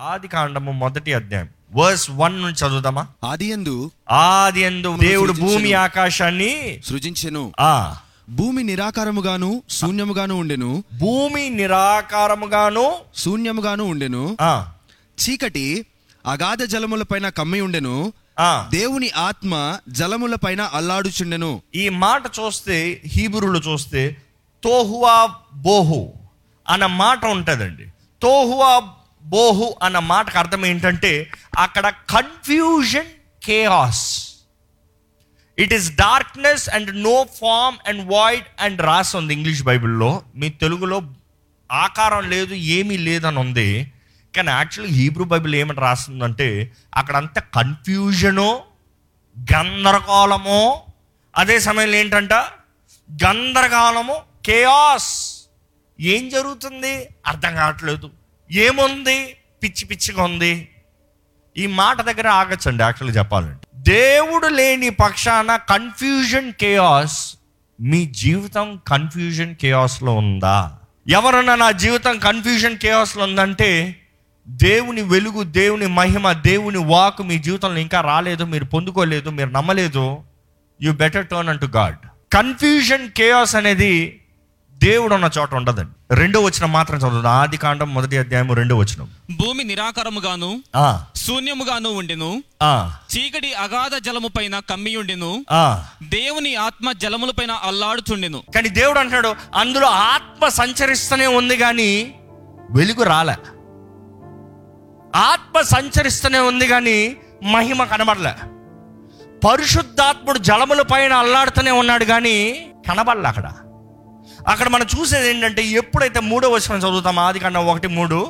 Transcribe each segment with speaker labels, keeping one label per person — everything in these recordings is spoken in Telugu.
Speaker 1: ఆది కాండము మొదటి అధ్యాయం. వర్స్ వన్ నుంచి చదువుదామా?
Speaker 2: ఆది యందు
Speaker 1: ఆది ఎందు దేవుడు భూమి ఆకాశాన్ని
Speaker 2: సృజించెను.
Speaker 1: ఆ.
Speaker 2: భూమి నిరాకారముగాను శూన్యముగాను ఉండెను.
Speaker 1: భూమి నిరాకారముగాను
Speaker 2: శూన్యముగాను ఉండెను.
Speaker 1: ఆ.
Speaker 2: చీకటి అగాధ జలములపైన కమ్మి ఉండెను.
Speaker 1: ఆ.
Speaker 2: దేవుని ఆత్మ జలములపైన అల్లాడుచుండెను.
Speaker 1: ఈ మాట చూస్తే హీబ్రూలో చూస్తే తోహువా బోహు అన్న మాట ఉంటుందండి. తోహువా బోహు అన్న మాటకు అర్థం ఏంటంటే అక్కడ confusion chaos it is darkness and no form and void and రాసి ఉంది ఇంగ్లీష్ బైబిల్లో. మీ తెలుగులో ఆకారం లేదు ఏమీ లేదని ఉంది. కానీ యాక్చువల్లీ హీబ్రూ బైబిల్ ఏమని రాస్తుందంటే అక్కడంతా కన్ఫ్యూజను గందరగోళము అదే సమయంలో ఏంటంట? గందరగోళము కేయాస్ ఏం జరుగుతుంది? అర్థం కావట్లేదు. ఏముంది? పిచ్చి పిచ్చిగా ఉంది. ఈ మాట దగ్గర ఆగచ్చండి యాక్చువల్గా చెప్పాలంటే. దేవుడు లేని పక్షాన కన్ఫ్యూజన్ కేయాస్ మీ జీవితం కన్ఫ్యూజన్ కేయాస్లో ఉందా? ఎవరన్నా నా జీవితం కన్ఫ్యూజన్ కేయాస్లో ఉందంటే దేవుని వెలుగు దేవుని మహిమ దేవుని వాక్ మీ జీవితంలో ఇంకా రాలేదు మీరు పొందుకోలేదు మీరు నమ్మలేదు. You better turn unto God confusion chaos అనేది దేవుడు ఉన్న చోట ఉండదండి. రెండో వచ్చిన మాత్రం చదువుతుంది ఆది కాండం మొదటి అధ్యాయం రెండో వచ్చిన
Speaker 3: భూమి నిరాకారముగాను శూన్యముగాను ఉండెను చీకటి అగాధ జలము పైన కమ్మియుండెను దేవుని ఆత్మ జలముల పైన అల్లాడుచుండెను
Speaker 1: కానీ దేవుడు అంటాడు అందులో ఆత్మ సంచరిస్తూనే ఉంది కానీ వెలుగు రాలే. ఆత్మ సంచరిస్తూనే ఉంది కానీ మహిమ కనబడలే. పరిశుద్ధాత్ముడు జలముల పైన అల్లాడుతూనే ఉన్నాడు కానీ కనబడలే అక్కడ. అక్కడ మనం చూసేది ఏంటంటే ఎప్పుడైతే మూడో వచనం చదువుతాం ఆది కన్నా ఒకటి మూడు.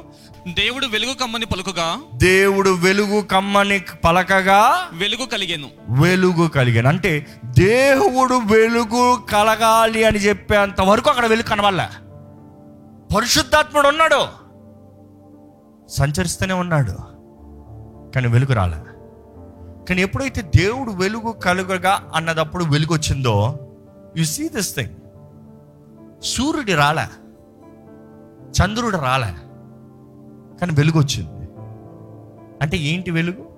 Speaker 3: దేవుడు వెలుగు కమ్మని పలుకుగా?
Speaker 1: దేవుడు వెలుగు కమ్మని పలకగా?
Speaker 3: వెలుగు కలిగెను.
Speaker 1: వెలుగు కలిగాను. అంటే దేవుడు వెలుగు కలగాలి అని చెప్పేంత వరకు అక్కడ వెలుగు కనబడలే. పరిశుద్ధాత్ముడు ఉన్నాడు. సంచరిస్తూనే ఉన్నాడు. కానీ వెలుగు రాలే. కానీ ఎప్పుడైతే దేవుడు వెలుగు కలుగగా అన్నదప్పుడు వెలుగు వచ్చిందో యు సీ దిస్ థింగ్ సూర్యుడి రాలే చంద్రుడు రాలే కానీ వెలుగు వచ్చింది. అంటే ఏంటి వెలుగు?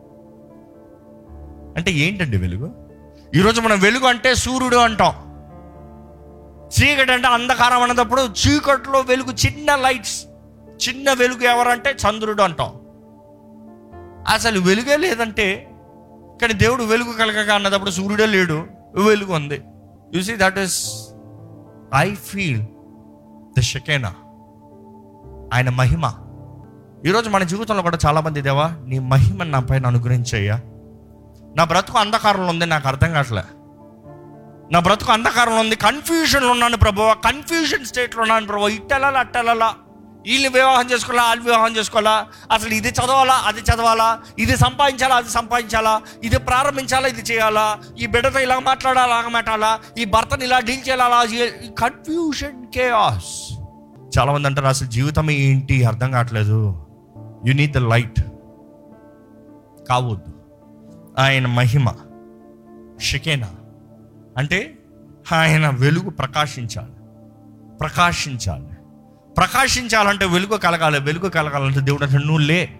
Speaker 1: అంటే ఏంటండి వెలుగు? ఈరోజు మనం వెలుగు అంటే సూర్యుడు అంటాం. చీకటి అంటే అంధకారం అన్నప్పుడు చీకట్లో వెలుగు చిన్న లైట్స్ చిన్న వెలుగు ఎవరంటే చంద్రుడు అంటాం. అసలు వెలుగే లేదంటే కానీ దేవుడు వెలుగు కలగగా అన్నదప్పుడు సూర్యుడే లేడు వెలుగు ఉంది. You see that is I feel the Shekinah ఆయన మహిమ. ఈరోజు మన జీవితంలో కూడా చాలామంది దేవా నీ మహిమను నా పైన అనుగ్రహించయ్యా. నా బ్రతుకు అంధకారంలో ఉంది నాకు అర్థం కావట్లే. నా బ్రతుకు అంధకారంలో ఉంది కన్ఫ్యూజన్లో ఉన్నాను ప్రభు కన్ఫ్యూజన్ స్టేట్లో ఉన్నాను ప్రభు ఇట్టెలాలా అట్టెలాలా. వీళ్ళు వివాహం చేసుకోవాలా వాళ్ళు వివాహం చేసుకోవాలా? అసలు ఇది చదవాలా అది చదవాలా? ఇది సంపాదించాలా అది సంపాదించాలా? ఇది ప్రారంభించాలా ఇది చేయాలా? ఈ బిడ్డతో ఇలా మాట్లాడాలా అలాగ మాట్లాడాలా? ఈ భర్తని ఇలా డీల్ చేయాలా? కన్ఫ్యూషన్ కేఆస్ చాలా మంది అంటారు అసలు జీవితం ఏంటి? అర్థం కావట్లేదు. యు నీడ్ ద లైట్ కావద్దు. ఆయన మహిమ షకేనా. అంటే ఆయన వెలుగు ప్రకాశించాలి. ప్రకాశించాలి. ప్రకాశించాలంటే వెలుగు కలగాలి వెలుగు కలగాలంటే దేవుడు అంటే నువ్వు లే.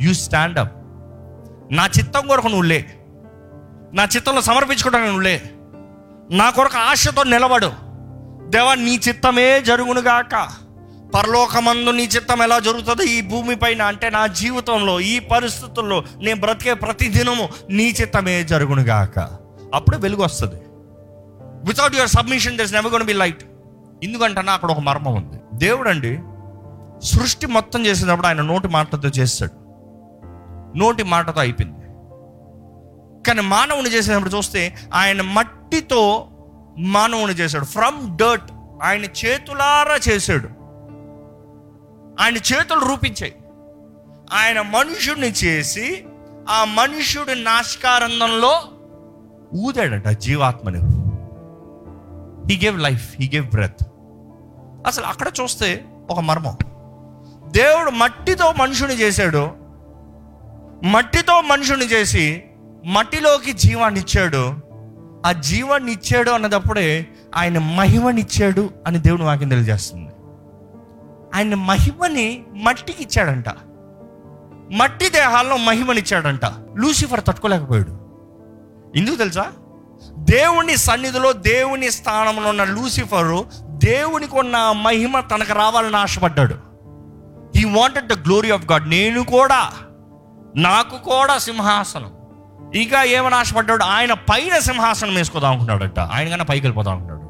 Speaker 1: యు స్టాండప్ నా చిత్తం కొరకు నువ్వు లే. నా చిత్తంలో సమర్పించుకోవడానికి నువ్వు లే. నా కొరకు ఆశతో నిలబడు. దేవా నీ చిత్తమే జరుగునుగాక పరలోకమందు నీ చిత్తం ఎలా జరుగుతుందో ఈ భూమి పైన అంటే నా జీవితంలో ఈ పరిస్థితుల్లో నేను బ్రతికే ప్రతి దినము నీ చిత్తమే జరుగునుగాక అప్పుడే వెలుగు వస్తుంది. Without your submission there's never gonna be light ఎందుకంటే అక్కడ ఒక మర్మం ఉంది. దేవుడు అండి సృష్టి మొత్తం చేసినప్పుడు ఆయన నోటి మాటతో చేస్తాడు. నోటి మాటతో అయిపోయింది. కానీ మానవుని చేసినప్పుడు చూస్తే ఆయన మట్టితో మానవుని చేశాడు. ఫ్రమ్ డర్ట్ ఆయన చేతులారా చేశాడు. ఆయన చేతులు రూపించాయి. ఆయన మనుషుడిని చేసి ఆ మనుషుడి నాశకారంధంలో ఊదాడట జీవాత్మని. He gave life he gave breath అసలు అక్కడ చూస్తే ఒక మర్మం. దేవుడు మట్టితో మనుషుని చేశాడు. మట్టితో మనుషుని చేసి మట్టిలోకి జీవాన్ని ఇచ్చాడు. ఆ జీవాన్ని ఇచ్చాడు అన్నదప్పుడే ఆయన మహిమనిచ్చాడు అని దేవుని వాక్యం తెలియజేస్తుంది. ఆయన మహిమని మట్టికి ఇచ్చాడంట. మట్టి దేహాల్లో మహిమనిచ్చాడంట లూసిఫర్ తట్టుకోలేకపోయాడు. ఎందుకు తెలుసా? దేవుని సన్నిధిలో దేవుని స్థానంలో ఉన్న లూసిఫరు దేవునికి ఉన్న మహిమ తనకు రావాలని ఆశపడ్డాడు. He wanted the glory of God నేను కూడా నాకు కూడా సింహాసనం. ఇంకా ఏమని ఆశపడ్డాడు? ఆయన పైన సింహాసనం వేసుకోదాం అనుకున్నాడట. ఆయన కన్నా పైకి వెళ్ళిపోదాం అనుకున్నాడట.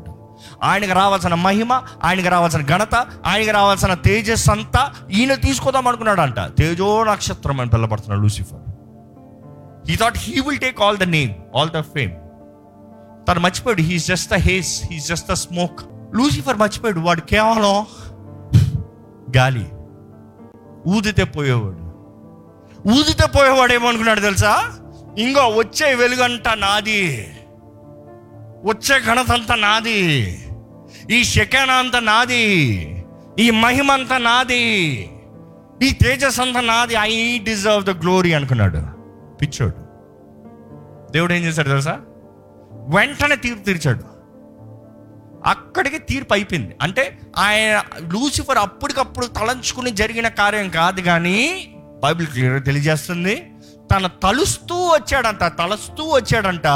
Speaker 1: ఆయనకు రావాల్సిన మహిమ ఆయనకు రావాల్సిన ఘనత ఆయనకు రావాల్సిన తేజస్ అంతా ఈయన తీసుకోదాం అనుకున్నాడంట. తేజో నక్షత్రం అని పిల్లబడుతున్నాడు Lucifer. He thought he will take all the name all the fame తను మర్చిపోయాడు. He's just the haze he's just the smoke Lucifer మర్చిపోయాడు. వాడు కేవలం గాలి. ఊదితే పోయేవాడు. ఊదితే పోయేవాడు ఏమనుకున్నాడు తెలుసా? ఇంకో వచ్చే వెలుగంట నాది. వచ్చే ఘనత అంతా నాది. ఈ శకన అంతా నాది. ఈ మహిమ అంతా నాది. ఈ తేజస్ అంతా నాది. ఐ డిజర్వ్ ద గ్లోరీ అనుకున్నాడు. పిచ్చోడు. దేవుడు ఏం చేశాడు తెలుసా? వెంటనే తీర్పు తీర్చాడు. అక్కడికి తీర్పు అయిపోయింది. అంటే ఆయన లూసిఫర్ అప్పటికప్పుడు తలంచుకుని జరిగిన కార్యం కాదు కానీ బైబిల్ క్లియర్ తెలియజేస్తుంది. తన తలుస్తూ వచ్చాడంట తలస్తూ వచ్చాడంట.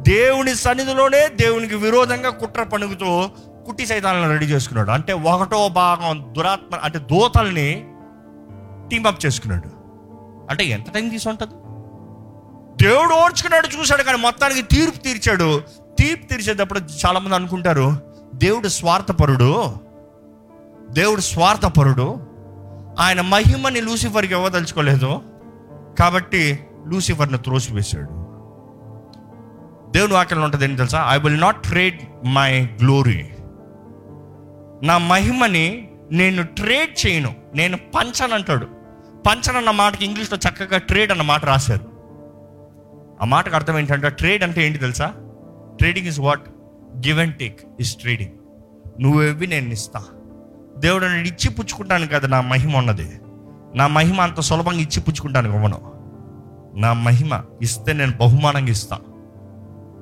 Speaker 1: దేవుని సన్నిధిలోనే దేవునికి విరోధంగా కుట్ర పనుగుతూ కుట్టి సైతాలను రెడీ చేసుకున్నాడు. అంటే ఒకటో భాగం దురాత్మ అంటే దోతల్ని టీమప్ చేసుకున్నాడు. అంటే ఎంత టైం తీసుంటుంది? దేవుడు ఓర్చుకున్నాడు చూశాడు కానీ మొత్తానికి తీర్పు తీర్చాడు. తీర్పు తీర్చేటప్పుడు చాలామంది అనుకుంటారు దేవుడు స్వార్థపరుడు దేవుడు స్వార్థపరుడు ఆయన మహిమని లూసిఫర్కి ఇవ్వదలుచుకోలేదు కాబట్టి లూసిఫర్ని త్రోసివేశాడు. దేవుని వాక్యంలో ఉంటుంది ఏంటి తెలుసా? I will not trade my glory నా మహిమని నేను ట్రేడ్ చేయను నేను పంచనంటాడు. పంచన్ అన్న మాటకి ఇంగ్లీష్లో చక్కగా ట్రేడ్ అన్న మాట రాశారు. ఆ మాటకు అర్థం ఏంటంటే ట్రేడ్ అంటే ఏంటి తెలుసా? Trading is what give and take is trading నువ్వేవి నేను ఇస్తా. దేవుడు నేను ఇచ్చి పుచ్చుకుంటాను కదా నా మహిమ ఉన్నది. నా మహిమ అంత సులభంగా ఇచ్చి పుచ్చుకుంటాను ఇవ్వను. నా మహిమ ఇస్తే నేను బహుమానంగా ఇస్తా.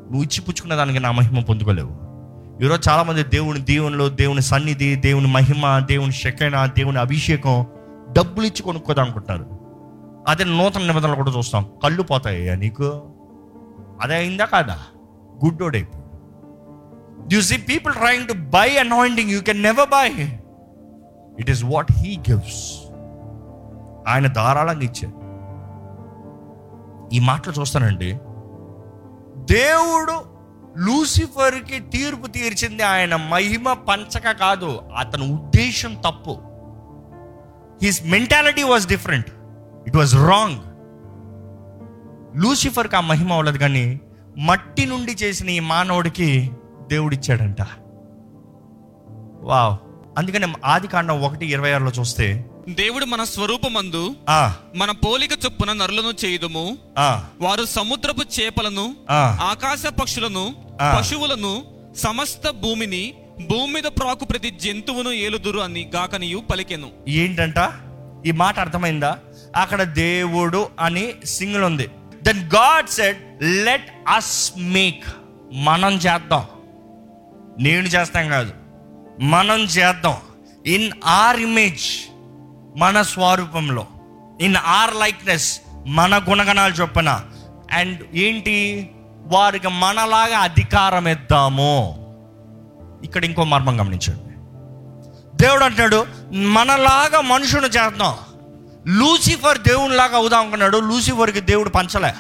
Speaker 1: నువ్వు ఇచ్చి పుచ్చుకున్న దానికి నా మహిమ పొందుకోలేవు. ఈరోజు చాలామంది దేవుని దీవెనలో దేవుని సన్నిధి దేవుని మహిమ దేవుని శకైన దేవుని అభిషేకం డబ్బులు ఇచ్చి కొనుక్కోదాం అనుకుంటారు అదే నూతన నిబంధనలు కూడా చూస్తాం. కళ్ళు పోతాయి నీకు? అదే అయిందా కాదా? గుడ్డోడే. You see people trying to buy anointing you can never buy it is what he gives ఆయన ధారాళంగా ఇచ్చారు ఈ మాటలు చూస్తానండి. దేవుడు లూసిఫర్కి తీర్పు తీర్చింది ఆయన మహిమ పంచక కాదు అతని ఉద్దేశం తప్పు. His mentality was different it was wrong లూసిఫర్కి ఆ మహిమ అవ్వలేదు కానీ మట్టి నుండి చేసిన ఈ మానవుడికి దేవుడిచ్చాడంట. వావ్. అందుకని ఆది కాండం ఒకటి ఇరవై ఆరులో చూస్తే
Speaker 3: దేవుడు మన స్వరూపమందు
Speaker 1: ఆ.
Speaker 3: మన పోలిక చొప్పున నరులను చేయుదుము.
Speaker 1: ఆ.
Speaker 3: వారు సముద్రపు చేపలను
Speaker 1: ఆ.
Speaker 3: ఆకాశ పక్షులను. పశువులను సమస్త భూమిని భూమి మీద ప్రాకు ప్రతి జంతువును ఏలుదురు అని గాకనియు పలికెను.
Speaker 1: ఏంటంట? ఈ మాట అర్థమైందా? అక్కడ దేవుడు అని సింగిల్ ఉంది. Then God said let us make మనం చేద్దాం. నేను చేస్తాం కాదు. మనం చేద్దాం. ఇన్ ఆర్ ఇమేజ్ మన స్వరూపంలో. ఇన్ ఆర్ లైక్నెస్ మన గుణగణాలు చొప్పున. అండ్ ఏంటి? వారికి మనలాగా అధికారం ఇద్దాము. ఇక్కడ ఇంకో మర్మం గమనించండి. దేవుడు అంటున్నాడు మనలాగా మనుషుని చేద్దాం. లూసిఫర్ దేవునిలాగా అవుదాం అనుకున్నాడు లూసిఫర్కి దేవుడు పంచలే.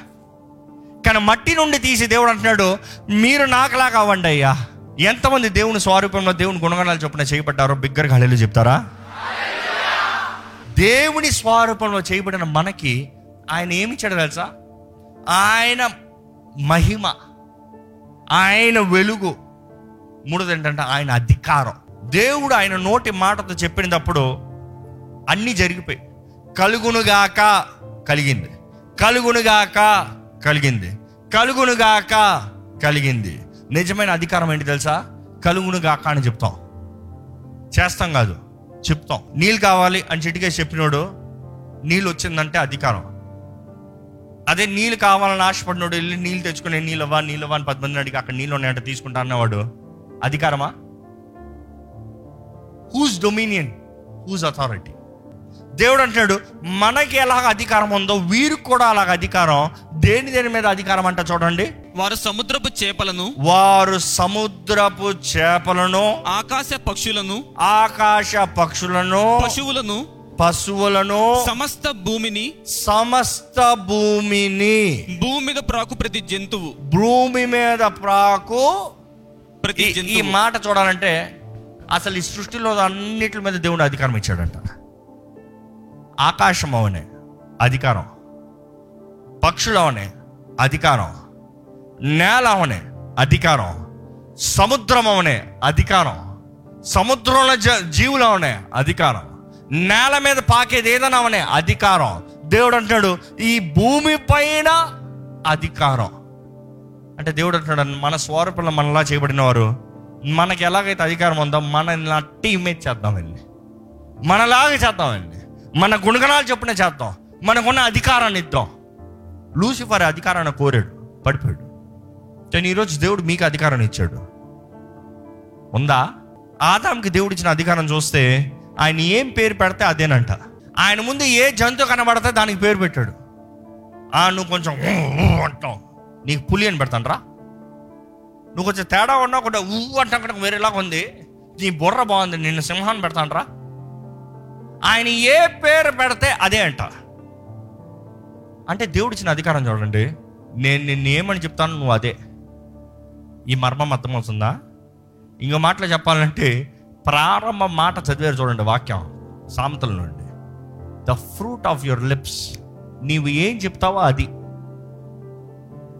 Speaker 1: కానీ మట్టి నుండి తీసి దేవుడు అంటున్నాడు మీరు నాకులాగా అవ్వండి అయ్యా. ఎంతమంది దేవుని స్వరూపంలో దేవుని గుణగణాలు చొప్పున చేయబడ్డారో బిగ్గరగా హళలు చెప్తారా? దేవుని స్వరూపంలో చేయబడిన మనకి ఆయన ఏమి ఇచ్చాడు తెలుసా? ఆయన మహిమ ఆయన వెలుగు. మూడోది ఏంటంటే ఆయన అధికారం. దేవుడు ఆయన నోటి మాటతో చెప్పినప్పుడు అన్నీ జరిగిపోయి కలుగునుగాక కలిగింది. కలుగునుగాక కలిగింది. కలుగునుగాక కలిగింది. నిజమైన అధికారం ఏంటి తెలుసా? కలుగునుగాక అని చెప్తాం. చేస్తాం కాదు చెప్తాం. నీళ్ళు కావాలి అని చిటికే చెప్పినోడు నీళ్ళు వచ్చిందంటే అధికారం. అదే నీళ్ళు కావాలని ఆశపడినోడు వెళ్ళి నీళ్ళు తెచ్చుకునే నీళ్ళు అవ్వా నీళ్ళు అని పది మందిని అడిగి అక్కడ నీళ్ళు ఉన్నాయంటే తీసుకుంటా అన్నవాడు. అధికారమా? హూజ్ డొమినియన్ హూజ్ అథారిటీ దేవుడు అంటున్నాడు మనకి ఎలాగ అధికారం ఉందో వీరికి కూడా అలాగ అధికారం. దేని దేని మీద అధికారం అంట చూడండి.
Speaker 3: వారు సముద్రపు చేపలను
Speaker 1: వారు సముద్రపు చేపలను
Speaker 3: ఆకాశ పక్షులను
Speaker 1: ఆకాశ పక్షులను
Speaker 3: పశువులను
Speaker 1: పశువులను
Speaker 3: సమస్త భూమిని
Speaker 1: సమస్త భూమిని
Speaker 3: భూమి మీద ప్రాకు ప్రతి జంతువు
Speaker 1: భూమి మీద ప్రాకు
Speaker 3: ప్రతి
Speaker 1: ఈ- మాట చూడాలంటే అసలు ఈ సృష్టిలో అన్నిటి మీద దేవుడు అధికారం ఇచ్చాడంట. ఆకాశం అవనే అధికారం. పక్షులు అవనే అధికారం. నేల అవనే అధికారం. సముద్రం అవనే అధికారం. సముద్రంలో జ జీవులు అవనే అధికారం. నేల మీద పాకేది ఏదైనా అవనే అధికారం. దేవుడు అంటున్నాడు ఈ భూమి పైన అధికారం. అంటే దేవుడు అంటున్నాడు మన స్వరూపంలో మనలా చేయబడిన వారు మనకి ఎలాగైతే అధికారం ఉందో మన నట్టి ఇమేజ్ చేద్దాం వెళ్ళి మనలాగా చేద్దాం వెళ్ళి మన గుణగణాలు చెప్పిన చేద్దాం. మనకున్న అధికారాన్ని ఇద్దాం. లూసిఫర్ అధికారాన్ని కోరాడు పడిపోయాడు. కానీ ఈరోజు దేవుడు మీకు అధికారాన్ని ఇచ్చాడు. ఉందా? ఆదాంకి దేవుడు ఇచ్చిన అధికారం చూస్తే ఆయన ఏం పేరు పెడితే అదేనంట. ఆయన ముందు ఏ జంతువు కనబడితే దానికి పేరు పెట్టాడు. ఆ నువ్వు కొంచెం ఊ అంటావు. నీకు పులి అని పెడతాను రా నువ్వు కొంచెం తేడా ఉన్నా కూడా ఊ అంటాం కూడా వేరేలాగా ఉంది. నీ బుర్ర బాగుంది నిన్ను సింహాన్ని పెడతాను రా ఆయన ఏ పేరు పెడితే అదే అంట. అంటే దేవుడు ఇచ్చిన అధికారం చూడండి. నేను నిన్ను ఏమని చెప్తాను నువ్వు అదే. ఈ మర్మం అర్థమవుతుందా? ఇంకో మాటలో చెప్పాలంటే ప్రారంభ మాట చదివారు చూడండి వాక్యం సామెతల నుండి. The fruit of your lips నీవు ఏం చెప్తావో అది.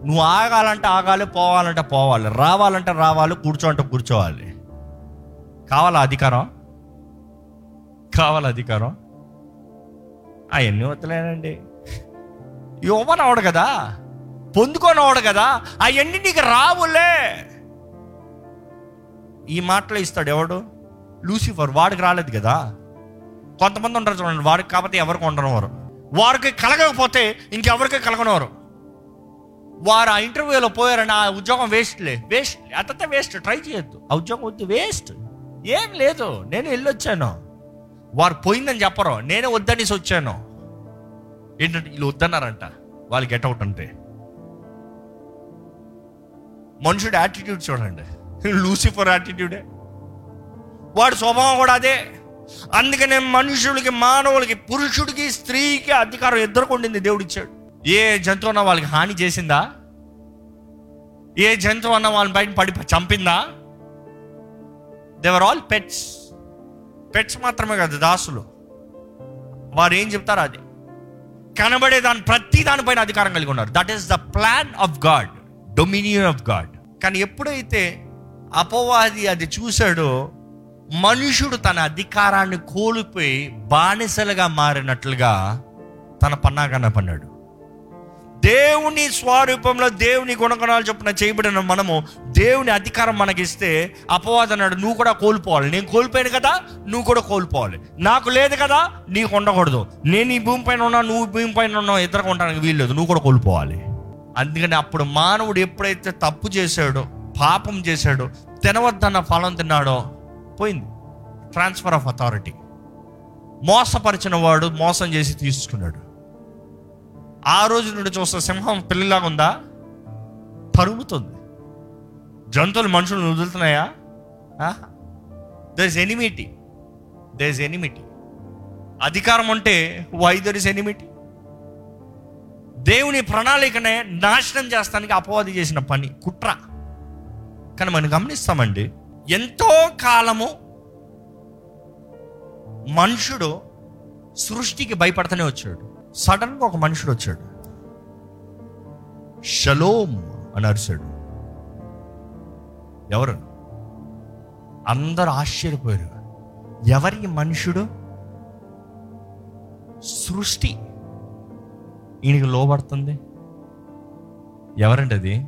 Speaker 1: నువ్వు ఆగాలంటే ఆగాలి పోవాలంటే పోవాలి. రావాలంటే రావాలి కూర్చోంటే కూర్చోవాలి. కావాలా అధికారం? కావాలి అధికారం? అవన్నీ వద్దలేనండి. ఇవ్వనవడు కదా? పొందుకోనవడు కదా? అవన్నీ నీకు రావులే. ఈ మాటలో ఇస్తాడు ఎవడు? లూసిఫర్ వాడికి రాలేదు కదా? కొంతమంది ఉంటారు చూడండి వాడికి కాబట్టి ఎవరికి ఉండనివారు వారికి కలగకపోతే ఇంకెవరికి కలగనివారు వారు ఆ ఇంటర్వ్యూలో పోయారని ఆ ఉద్యోగం వేస్ట్లే వేస్ట్ అతంతా వేస్ట్ ట్రై చేయొద్దు. ఆ ఉద్యోగం వద్దు. వేస్ట్ ఏం లేదు. నేను వెళ్ళొచ్చాను. వారు పోయిందని చెప్పరు. నేనే వద్దనేసి వచ్చాను. ఏంటంటే వీళ్ళు వద్దన్నారంట. వాళ్ళు గెట్ అవుట్ అంటే. మనుషుడు యాటిట్యూడ్ చూడండి. లూసిఫర్ యాటిట్యూడే వాడి స్వభావం కూడా అదే. అందుకనే మనుషులకి మానవులకి పురుషుడికి స్త్రీకి అధికారం ఇద్దరికి ఉండింది దేవుడు ఇచ్చాడు ఏ జంతువు అన్న వాళ్ళకి హాని చేసిందా? ఏ జంతువు అన్న వాళ్ళని బయట పడి చంపిందా? They were all pets pets మాత్రమే కాదు దాసులు. వారు ఏం చెప్తారు అది. కనబడే దాని ప్రతి దానిపైన అధికారం కలిగి ఉన్నారు. That is the plan of God dominion of God కానీ ఎప్పుడైతే అపవాది అది చూశాడో మనుషుడు తన అధికారాన్ని కోల్పోయి బానిసలుగా మారినట్లుగా తన పన్నాగాన పన్నాడు. దేవుని స్వరూపంలో దేవుని గుణగణాలు చొప్పున చేయబడిన మనము దేవుని అధికారం మనకిస్తే అపవాదం అన్నాడు నువ్వు కూడా కోల్పోవాలి. నేను కోల్పోయాను కదా నువ్వు కూడా కోల్పోవాలి. నాకు లేదు కదా నీకు ఉండకూడదు. నేను ఈ భూమి పైన ఉన్నా నువ్వు భూమిపైన భూమి పైన ఉన్నావు ఇద్దరు ఉండడానికి వీల్లేదు నువ్వు కూడా కోల్పోవాలి. అందుకని అప్పుడు మానవుడు ఎప్పుడైతే తప్పు చేశాడో పాపం చేశాడో తినవద్దన్న ఫలం తిన్నాడో పోయింది. ట్రాన్స్ఫర్ ఆఫ్ అథారిటీ మోసపరిచిన వాడు మోసం చేసి తీసుకున్నాడు. ఆ రోజు నుండి చూస్తే సింహం పిల్లిలాగా ఉందా? పరుగుతుంది జంతువులు మనుషులను వదులుతున్నాయా? There is enmity there is enmity అధికారం అంటే వై దర్ ఇస్ ఎనిమిటీ దేవుని ప్రణాళికనే నాశనం చేస్తానికి అపవాది చేసిన పని కుట్ర. కానీ మనం గమనిస్తామండి ఎంతో కాలము మనుషుడు సృష్టికి భయపడతానే వచ్చాడు. సడన్గా ఒక మనుషుడు వచ్చాడు. షలోమ్ అని అరిశాడు ఎవరు? అందరు ఆశ్చర్యపోయారు. ఎవరి మనుషుడు? సృష్టి. ఈయనకి లోబడుతుంది ఎవరండి అది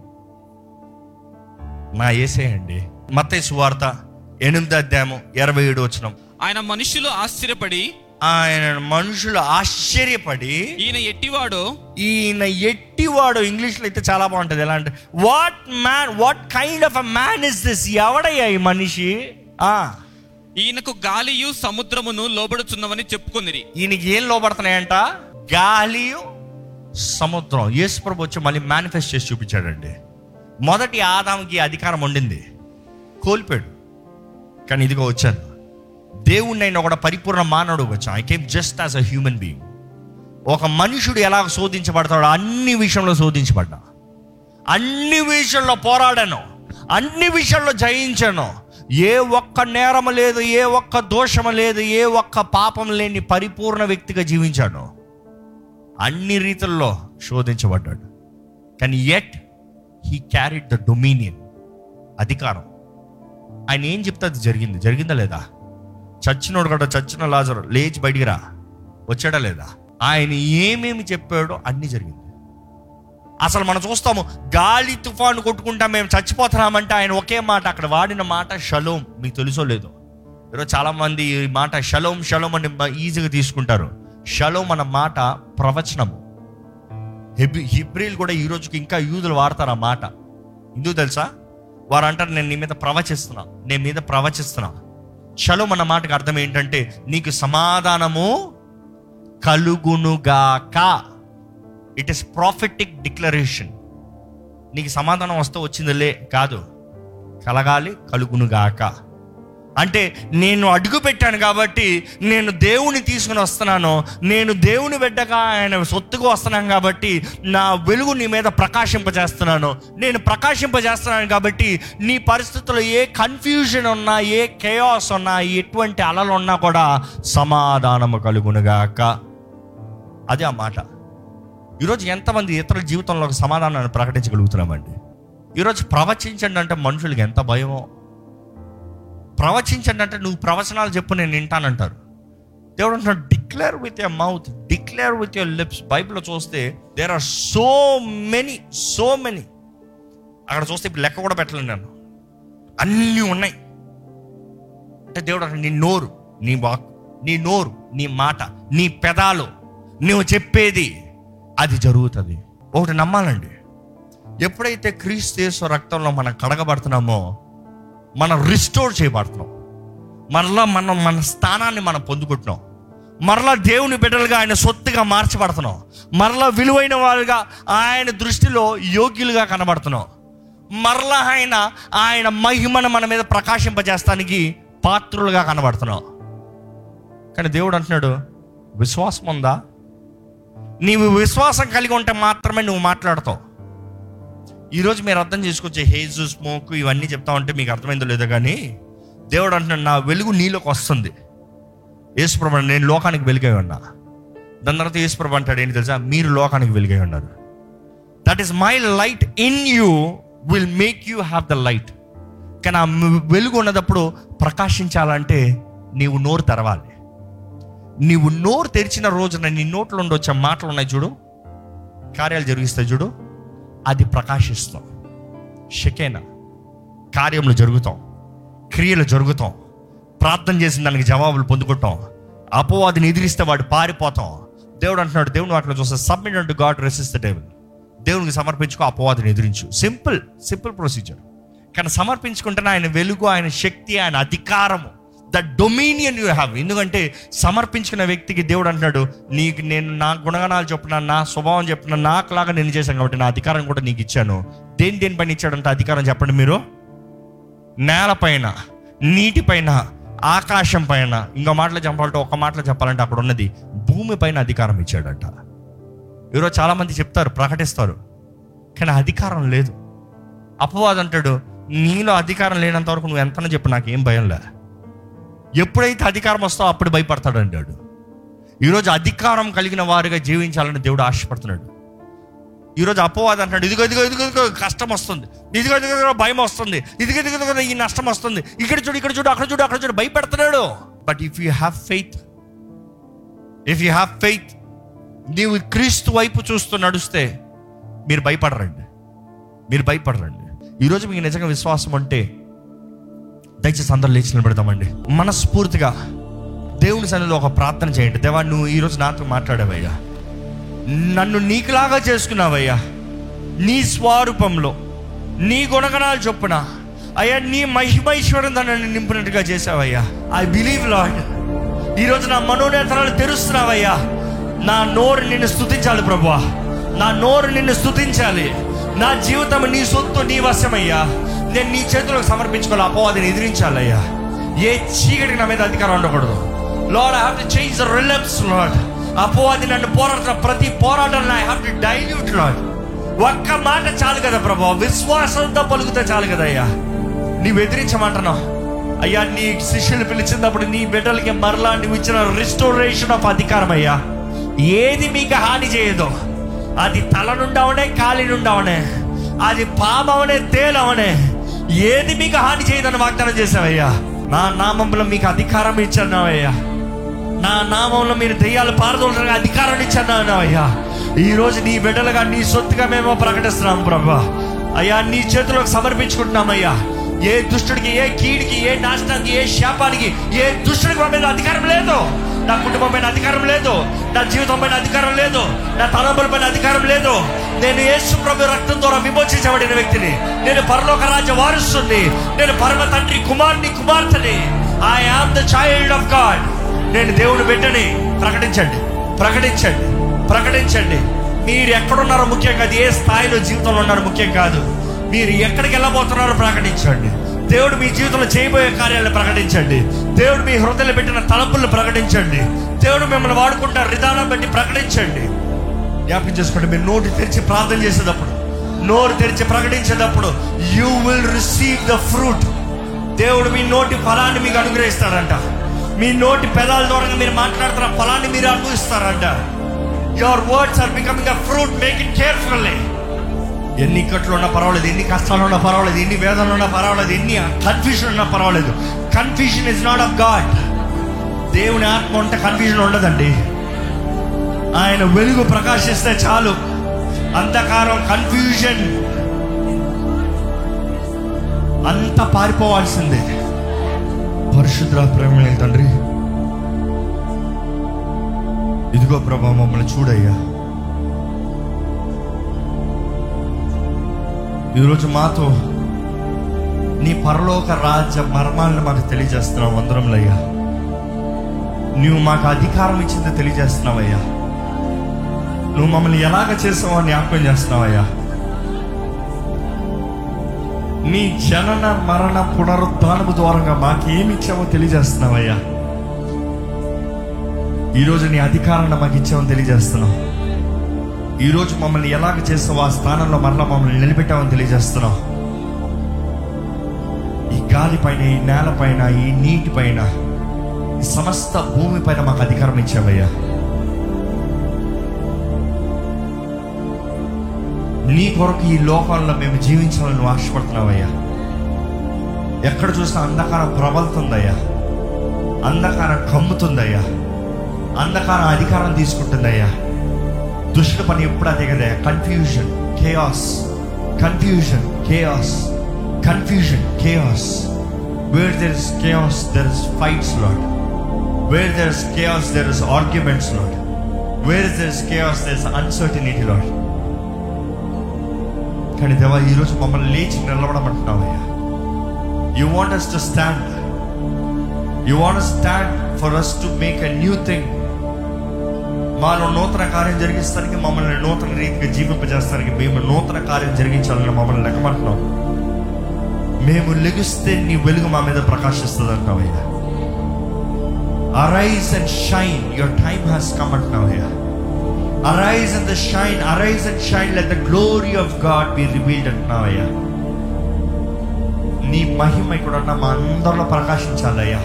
Speaker 1: మా ఏసేయండి మత్తే సువార్త ఎనిమిది అధ్యాయము ఇరవై ఏడు వచ్చినాం
Speaker 3: ఆయన మనుషులు ఆశ్చర్యపడి
Speaker 1: ఆయన మనుషులు ఆశ్చర్యపడి
Speaker 3: ఈయన ఎట్టివాడో?
Speaker 1: ఈయన ఎట్టివాడు ఇంగ్లీష్లో అయితే చాలా బాగుంటుంది. ఎలా అంటే what man what kind of a man is this ఎవడయ్యా ఈ మనిషి? ఆ,
Speaker 3: ఈయనకు గాలియు సముద్రమును లోబడుచున్నవని చెప్పుకొనిరి.
Speaker 1: ఈయనకి ఏం లోపడుతున్నాయంట గాలియు సముద్రం. యేసు ప్రభు వచ్చి మళ్ళీ మేనిఫెస్ట్ చేసి చూపించాడండి. మొదటి ఆదాంకి అధికారం ఉండింది. కోల్పోయాడు. కానీ ఇదిగో వచ్చాను. దేవుణ్ణి అయినా కూడా పరిపూర్ణ మానవుడు వచ్చాను I came just as a human being ఒక మనుషుడు ఎలా శోధించబడతాడో అన్ని విషయంలో శోధించబడ్డా. అన్ని విషయంలో పోరాడాను. అన్ని విషయాల్లో జయించాను. ఏ ఒక్క నేరము లేదు ఏ ఒక్క దోషము లేదు ఏ ఒక్క పాపం లేని పరిపూర్ణ వ్యక్తిగా జీవించాను. అన్ని రీతుల్లో శోధించబడ్డాడు. కానీ yet he carried the dominion అధికారం. ఆయన ఏం చెప్తే అది జరిగింది? జరిగిందా లేదా? చచ్చినోడు కూడా చచ్చిన లాజరు లేచి బయటికి రా. వచ్చాడా లేదా? ఆయన ఏమేమి చెప్పాడో అన్నీ జరిగింది. అసలు మనం చూస్తాము గాలి తుఫాను కొట్టుకుంటా మేము చచ్చిపోతున్నామంటే ఆయన ఒకే మాట అక్కడ వాడిన మాట షలోం. మీకు తెలుసో లేదో? ఈరోజు చాలామంది ఈ మాట షలోం షలోం అని ఈజీగా తీసుకుంటారు. షలోం అన్న మాట ప్రవచనము. హెబి హిబ్రిల్ కూడా ఈరోజుకి ఇంకా యూదులు వాడతారు ఆ మాట. ఎందుకు తెలుసా? వారు అంటారు నేను నీ మీద ప్రవచిస్తున్నా నేను మీద ప్రవచిస్తున్నా. షలోం అన్న మాటకు అర్థం ఏంటంటే నీకు సమాధానము కలుగునుగాక. ఇట్ ఇస్ ప్రాఫిటిక్ డిక్లరేషన్ నీకు సమాధానం వస్తే వచ్చిందిలే కాదు. కలగాలి కలుగునుగాక. అంటే నేను అడుగు పెట్టాను కాబట్టి నేను దేవుని తీసుకుని వస్తున్నాను. నేను దేవుని బిడ్డగా ఆయన సొత్తుకు వస్తున్నాను కాబట్టి నా వెలుగు నీ మీద ప్రకాశింపజేస్తున్నాను. నేను ప్రకాశింపజేస్తున్నాను కాబట్టి నీ పరిస్థితుల్లో ఏ కన్ఫ్యూజన్ ఉన్నా ఏ కేయాస్ ఉన్నా ఎటువంటి అలలు ఉన్నా కూడా సమాధానము కలుగునుగాక. అదే ఆ మాట. ఈరోజు ఎంతమంది ఇతరుల జీవితంలో ఒక సమాధానాన్ని ప్రకటించగలుగుతున్నామండి? ఈరోజు ప్రవచించండి అంటే మనుషులకి ఎంత భయమో. ప్రవచించండి అంటే నువ్వు ప్రవచనాలు చెప్పు నేను వింటానంటారు. దేవుడు అంటున్నాడు declare with your mouth declare with your lips బైబిల్లో చూస్తే there are so many so many అక్కడ చూస్తే ఇప్పుడు లెక్క కూడా పెట్టలేను నేను. అన్నీ ఉన్నాయి. అంటే దేవుడు అంటే నీ నోరు నీ వాక్ నీ నోరు నీ మాట నీ పెదాలు నువ్వు చెప్పేది అది జరుగుతుంది. ఒకటి నమ్మాలండి. ఎప్పుడైతే క్రీస్తు రక్తంలో మనం కడగబడుతున్నామో మనం రిస్టోర్ చేయబడుతున్నాం. మరలా మనం మన స్థానాన్ని మనం పొందుకుంటున్నాం. మరలా దేవుని బిడ్డలుగా ఆయన సొత్తుగా మార్చబడుతున్నాం. మరలా విలువైన వారుగా ఆయన దృష్టిలో యోగ్యులుగా కనబడుతున్నాం. మరలా ఆయన ఆయన మహిమను మన మీద ప్రకాశింపజేస్తానికి పాత్రులుగా కనబడుతున్నాం. కానీ దేవుడు అంటున్నాడు విశ్వాసం ఉందా? నీవు విశ్వాసం కలిగి ఉంటే మాత్రమే నువ్వు మాట్లాడతావు. ఈరోజు మీరు అర్థం చేసుకోవచ్చు హేజు స్మోక్ ఇవన్నీ చెప్తా ఉంటే మీకు అర్థమైందో లేదో కానీ దేవుడు అంటున్నాడు నా వెలుగు నీలోకి వస్తుంది. యేసుప్రభు నేను లోకానికి వెలుగై ఉన్నా. దాని తర్వాత యేసుప్రభు అంటాడు ఏంటి తెలుసా? మీరు లోకానికి వెలుగై ఉన్నారు. That is my light in you will make you have the light కానీ ఆ వెలుగు ఉన్నదప్పుడు ప్రకాశించాలంటే నీవు నోరు తెరవాలి. నీవు నోరు తెరిచిన రోజున నీ నోట్లో ఉండొచ్చే మాటలు ఉన్నాయి చూడు. కార్యాలు జరిగిస్తాయి చూడు. అది ప్రకాశిస్తాం. షకేనా. కార్యములు జరుగుతాం. క్రియలు జరుగుతాం. ప్రార్థన చేసిన దానికి జవాబులు పొందుకుంటాం. అపోవాదిని ఎదిరిస్తే వాడు పారిపోతాం. దేవుడు అంటున్నాడు దేవుని వాటిలో చూస్తే సబ్మిట్ అంటూ గాడ్ రెసిస్ ద టేబుల్ దేవునికి సమర్పించుకో అపవాదిని ఎదిరించు. సింపుల్ సింపుల్ ప్రొసీజర్ కానీ సమర్పించుకుంటేనే ఆయన వెలుగు ఆయన శక్తి ఆయన అధికారము. ద డొమినియన్ యూ హ్యావ్ ఎందుకంటే సమర్పించుకున్న వ్యక్తికి దేవుడు అంటున్నాడు నీకు నేను నా గుణగణాలు చెప్పిన నా స్వభావం చెప్పిన నాకులాగా నేను చేశాను కాబట్టి నా అధికారం కూడా నీకు ఇచ్చాను. దేని దేనిపైన ఇచ్చాడంటే అధికారం చెప్పండి మీరు? నేలపైన నీటిపైన ఆకాశం పైన. ఇంకో మాటలు చెప్పాలంటే ఒక మాటలో చెప్పాలంటే అక్కడ ఉన్నది భూమి పైన అధికారం ఇచ్చాడంట. ఈరోజు చాలామంది చెప్తారు ప్రకటిస్తారు. కానీ అధికారం లేదు. అపవాదం అంటాడు నీలో అధికారం లేనంత వరకు నువ్వు ఎంతనో చెప్పు నాకేం భయం లేదు ఎప్పుడైతే అధికారం వస్తావో అప్పుడు భయపడతాడు అంటాడు ఈరోజు అధికారం కలిగిన వారిగా జీవించాలని దేవుడు ఆశపడుతున్నాడు. ఈరోజు అపవాదం అంటాడు ఇదిగో ఇదిగో ఇదిగో ఇదిగో కష్టం వస్తుంది. ఇదిగో ఇదిగో భయం వస్తుంది. ఇదిగో ఇదిగో ఇదిగో ఈ నష్టం వస్తుంది. ఇక్కడ చూడు ఇక్కడ చూడు అక్కడ చూడు అక్కడ చూడు భయపెడుతున్నాడు. But if you have faith if you have faith నీవు క్రీస్తు వైపు చూస్తూ నడుస్తే మీరు భయపడరండి. మీరు భయపడరండి. ఈరోజు మీకు నిజంగా విశ్వాసం అంటే దయచేసి అందరూ లేచి నిలబెడతామండి మనస్ఫూర్తిగా దేవుని సన్నిధిలో ఒక ప్రార్థన చేయండి. దేవా నువ్వు ఈరోజు నాతో మాట్లాడావయ్యా. నన్ను నీకులాగా చేసుకున్నావయ్యా. నీ స్వరూపంలో నీ గుణగణాలు చొప్పున అయ్యా నీ మహిమైశ్వరం నన్ను నింపినట్టుగా చేసావయ్యా ఐ బిలీవ్ లాడ్ ఈరోజు నా మనోనేతరాలు తెరుస్తున్నావయ్యా. నా నోరు నిన్ను స్తుతించాలి ప్రభా నా నోరు నిన్ను స్తుతించాలి. నా జీవితం నీ సొత్తు నీ వశమయ్యా. నేను నీ చేతులకు సమర్పించుకోవాలి. అపవాదిని ఎదిరించాలయ్యా. ఏ చీకటికి నా మీద అధికారం ఉండకూడదు. Lord I have to change the relapse Lord అపవాది నన్ను పోరాడుతున్న ప్రతి పోరాటంలో I have to dilute Lord ఒక్క మాట చాలు కదా ప్రభా. విశ్వాసంతో పలుకుతే చాలు కదా అయ్యా. నీవు ఎదిరించమంటున్నావు. అయ్యా నీ శిష్యులు పిలిచినప్పుడు నీ బిడ్డలకి మరలా నువ్వు ఇచ్చిన రిస్టోరేషన్ ఆఫ్ అధికారం అయ్యా. ఏది మీకు హాని చేయదు. అది తల నుండవనే కాలి నుండవనే. అది పామవనే తేలవనే. ఏది మీకు హాని చేయదని వాగ్దానం చేశావయ్యా? నా నామంలో మీకు అధికారం ఇచ్చానవయ్యా నా నామంలో మీరు దెయ్యాలు పారదోలగా అధికారం ఇచ్చాను అయ్యా ఈ రోజు నీ బిడ్డలుగా నీ సొత్తుగా మేము ప్రకటిస్తున్నాం ప్రభా. అయ్యా నీ చేతులకు సమర్పించుకుంటున్నామయ్యా. ఏ దుష్టుడికి ఏ కీడికి ఏ నాశనానికి ఏ శాపానికి ఏ దుష్టుడికి మా మీద అధికారం లేదు. నా కుటుంబం పైన అధికారం లేదు. నా జీవితం పైన అధికారం లేదు. నా తలంపుల పైన అధికారం లేదు. నేను యేసు ప్రభు రక్తం ద్వారా విమోచించబడిన వ్యక్తిని. నేను పరలోక రాజ్య వారసుని నేను పరమ తండ్రి కుమార్ని కుమార్తెని. I am the child of God నేను దేవుడు బిడ్డని. ప్రకటించండి. ప్రకటించండి. ప్రకటించండి. మీరు ఎక్కడున్నారో ముఖ్యం కాదు. ఏ స్థాయిలో జీవితంలో ఉన్నారో ముఖ్యం కాదు. మీరు ఎక్కడికి వెళ్ళబోతున్నారో ప్రకటించండి. దేవుడు మీ జీవితంలో చేయబోయే కార్యాలను ప్రకటించండి. దేవుడు మీ హృదయంలో పెట్టిన తలపులను ప్రకటించండి. దేవుడు మిమ్మల్ని వాడుకుంటారు విధానం బట్టి ప్రకటించండి. జ్ఞాపకం చేసుకోండి. మీరు నోటి తెరిచి ప్రార్థన చేసేటప్పుడు నోరు తెరిచి ప్రకటించేటప్పుడు you will receive the fruit దేవుడు మీ నోటి ఫలాన్ని మీకు అనుగ్రహిస్తాడంట మీ నోటి పెదాల ద్వారా మీరు మాట్లాడుతున్న ఫలాన్ని మీరు అనుభవిస్తారంట. Your words are becoming a fruit make it carefully ఎన్ని ఇక్కట్లు ఉన్నా పర్వాలేదు ఎన్ని కష్టాలు ఉన్నా పర్వాలేదు ఎన్ని వేదనలు ఉన్నా పర్వాలేదు ఎన్ని కన్ఫ్యూషన్ ఉన్నా పర్వాలేదు. Confusion is not of God దేవుని ఆత్మ ఉంటే కన్ఫ్యూజన్ ఉండదండి. ఆయన వెలుగు ప్రకాశిస్తే చాలు. అంధకారం కన్ఫ్యూజన్ అంత పారిపోవాల్సిందే. పరిశుద్ర ప్రేమ తండ్రి. ఇదిగో ప్రభా మమ్మల్ని చూడయ్యా. ఈరోజు మాతో నీ పరలోక రాజ్య మర్మాలను మాకు తెలియజేస్తున్నావు వందరంలయ్యా. నువ్వు మాకు అధికారం ఇచ్చింది తెలియజేస్తున్నావయ్యా. నువ్వు మమ్మల్ని ఎలాగ చేసావో జ్ఞాపకం చేస్తున్నావయ్యా. నీ జనన మరణ పునరుద్ధానము ద్వారంగా మాకేమి ఇచ్చావో తెలియజేస్తున్నావయ్యా. ఈరోజు నీ అధికారాన్ని మాకు ఇచ్చావని తెలియజేస్తున్నావు ఈరోజు మమ్మల్ని ఎలాగ చేసావు ఆ స్థానంలో మరలా మమ్మల్ని నిలబెట్టావని తెలియజేస్తున్నావు ఈ గాలిపైన ఈ నేలపైన ఈ నీటిపైన ఈ సమస్త భూమిపైన మాకు అధికారం ఇచ్చావయ్యా. నీ కొరకు ఈ లోకంలో మేము జీవించాలని ఆశపడుతున్నావయ్యా. ఎక్కడ చూసినా అంధకారం ప్రబలుతుందయ్యా. అంధకారం కమ్ముతుందయ్యా. అంధకారం అధికారం తీసుకుంటుందయ్యా. దుష్టుల పని ఎప్పుడు అదే కదయ్యా. Confusion chaos confusion chaos confusion chaos where there is chaos there is fights Lord where there is chaos there is arguments Lord where there is chaos there is uncertainty Lord కానీ దేవా ఈరోజు మమ్మల్ని లేచి నిలబడమంటున్నావయ్యా. You want us to stand you want stand for us to make a new thing మాలో నూతన కార్యం జరిగిస్తానికి మమ్మల్ని నూతన రీతిగా జీవింపజేస్తానికి మేము నూతన కార్యం జరిగించాలని మమ్మల్ని లెక్కమంటున్నాం. మేము లెగిస్తే నీ వెలుగు మా మీద ప్రకాశిస్తుంది అంటున్నావయ్యా arise and shine your time has come అంటున్నావయ్యా. Arise and the shine arise and shine let the glory of God be revealed అంటున్నావయ్యా నీ మహిమ ఇక్కడ ఉన్న మా అందరిలో ప్రకాశించాలయ్యా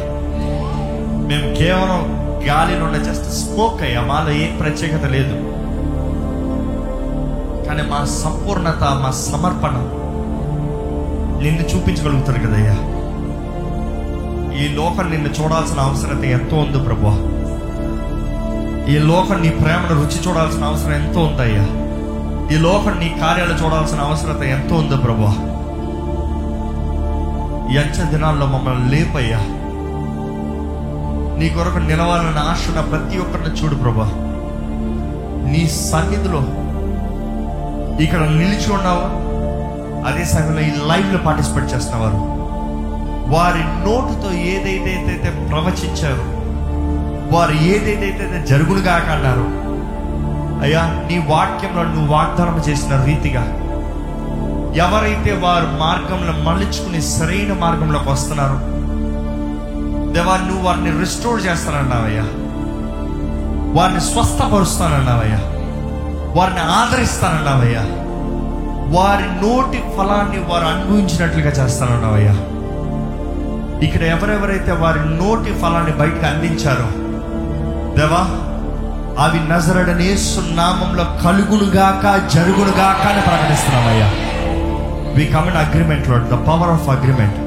Speaker 1: మేము కేవలం గాలిలో ఉన్న జస్ట్ స్మోక్ అయ్యా మాలో ఏం ప్రత్యేకత లేదు. కానీ మా సంపూర్ణత మా సమర్పణ నిన్ను చూపించగలుగుతారు కదయ్యా. ఈ లోకం నిన్ను చూడాల్సిన అవసరత ఎంతో ఉంది ప్రభా ఈ లోకం నీ ప్రేమను రుచి చూడాల్సిన అవసరం ఎంతో ఉందయ్యా. ఈ లోకం నీ కార్యాలు చూడాల్సిన అవసరత ఎంతో ఉందో ప్రభా ఈ అంచె దినాల్లో మమ్మల్ని లేపయ్యా. నీ కొరకు నిలవాలని ఆశ ఉన్న ప్రతి ఒక్కరిని చూడు ప్రభా నీ సన్నిధిలో ఇక్కడ నిలిచి ఉన్నావు? అదే సమయంలో ఈ లైవ్లో పార్టిసిపేట్ చేస్తున్న చేస్తున్నవారు. వారి నోటుతో ఏదైతే అయితే ప్రవచించారో వారు ఏదైతే జరుగునుగా అన్నారు అయ్యా నీ వాక్యంలో నువ్వు వాగ్దానం చేసిన రీతిగా ఎవరైతే వారు మార్గంలో మళ్ళించుకుని సరైన మార్గంలోకి వస్తున్నారు దేవా నువ్వు వారిని రిస్టోర్ చేస్తానన్నావయ్యా. వారిని స్వస్థపరుస్తానన్నావయ్యా. వారిని ఆదరిస్తానన్నావయ్యా. వారి నోటి ఫలాన్ని వారు అనుభవించినట్లుగా చేస్తానన్నావయ్యా. ఇక్కడ ఎవరెవరైతే వారి నోటి ఫలాన్ని బయటకు అందించారో దేవా అవి నజరడనే సున్నామంలో కలుగునుగాక జరుగునుగాక అని ప్రకటిస్తున్నామయ్యా. వి కమన్ అగ్రిమెంట్లో ద పవర్ ఆఫ్ అగ్రిమెంట్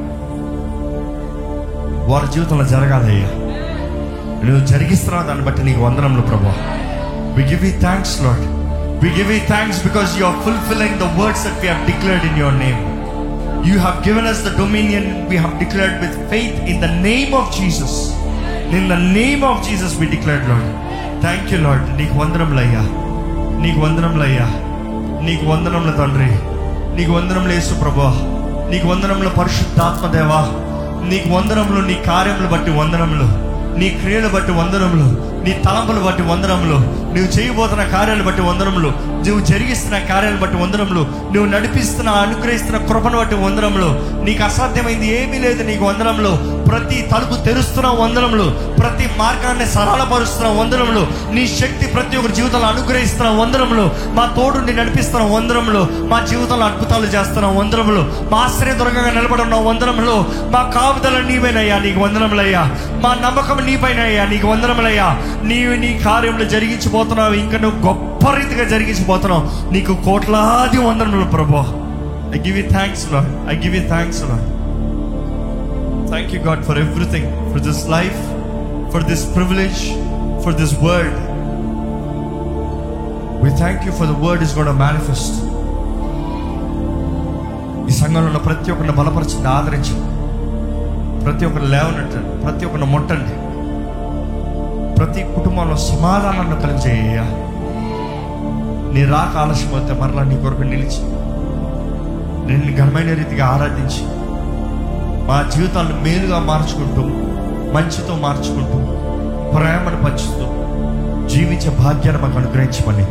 Speaker 1: వారి జీవితంలో జరగాలయ్యా. నువ్వు జరిగిస్తున్నావు దాన్ని బట్టి నీకు వందనములు ప్రభా. We give you thanks Lord we give you thanks because you are fulfilling the words that we have declared in your name you have given us the dominion we have declared with faith in the name of Jesus in the name of Jesus we declared Lord thank you Lord నీకు వందనములయ్యా నీకు వందనములయ్యా నీకు వందనముల తండ్రి. నీకు వందనములు యేసు ప్రభా. నీకు వందనములు పరిశుద్ధాత్మదేవా నీకు వందనములు నీ కార్యములు బట్టి వందనములు. నీ క్రియలు బట్టి వందనములు. నీ తలంపులు బట్టి వందనములు. నువ్వు చేయబోతున్న కార్యాలు బట్టి వందనములు. నువ్వు జరిగిస్తున్న కార్యాలు బట్టి వందనములు. నువ్వు నడిపిస్తున్న అనుగ్రహిస్తున్న కృపను బట్టి వందనములు. నీకు అసాధ్యమైంది ఏమీ లేదు నీకు వందనములు. ప్రతి తలుపు తెరుస్తున్న వందనములు. ప్రతి మార్గాన్ని సరళపరుస్తున్న వందనములు. నీ శక్తి ప్రతి ఒక్కరి జీవితంలో అనుగ్రహిస్తున్న వందనములు. మా తోడుని నడిపిస్తున్న వందనములు. మా జీవితంలో అద్భుతాలు చేస్తున్న వందనములు. మా ఆశ్రయ దుర్గంగా నిలబడున్న వందనములు. మా కాపుదల నీవేనయ్యా నీకు వందనములయ్యా. మా నమ్మకం నీపైనయ్యా నీకు వందనములయ్యా. నీవు నీ కార్యములు జరిగించిపోతున్నావు ఇంకా నువ్వు గొప్ప రీతిగా జరిగించిపోతున్నావు నీకు కోట్లాది వందనములు ప్రభు I give you thanks Lord I give you thanks Lord thank you God for everything for this life for this privilege for this word we thank you for the word is God manifest ఈ సంఘంలో ఉన్న ప్రతి ఒక్కరిని బలపరచండి ఆదరించి ప్రతి ఒక్కరిని లేవనట్టండి ప్రతి ఒక్కరిని ముట్టండి. ప్రతి కుటుంబంలో సమాధానాన్ని కలిగజేయ్యా నీ రాక ఆలస్యం అయితే మరలా నీ కొరకు నిలిచి నిన్ను ఘనమైన రీతిగా ఆరాధించి మా జీవితాలను మేలుగా మార్చుకుంటూ మంచితో మార్చుకుంటూ ప్రేమను పంచుతూ జీవించే భాగ్యాన్ని మాకు అనుగ్రహించమని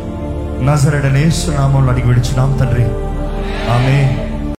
Speaker 1: నజరడనేసు నామంలో అడిగి విడిచున్నాం తండ్రి. ఆమె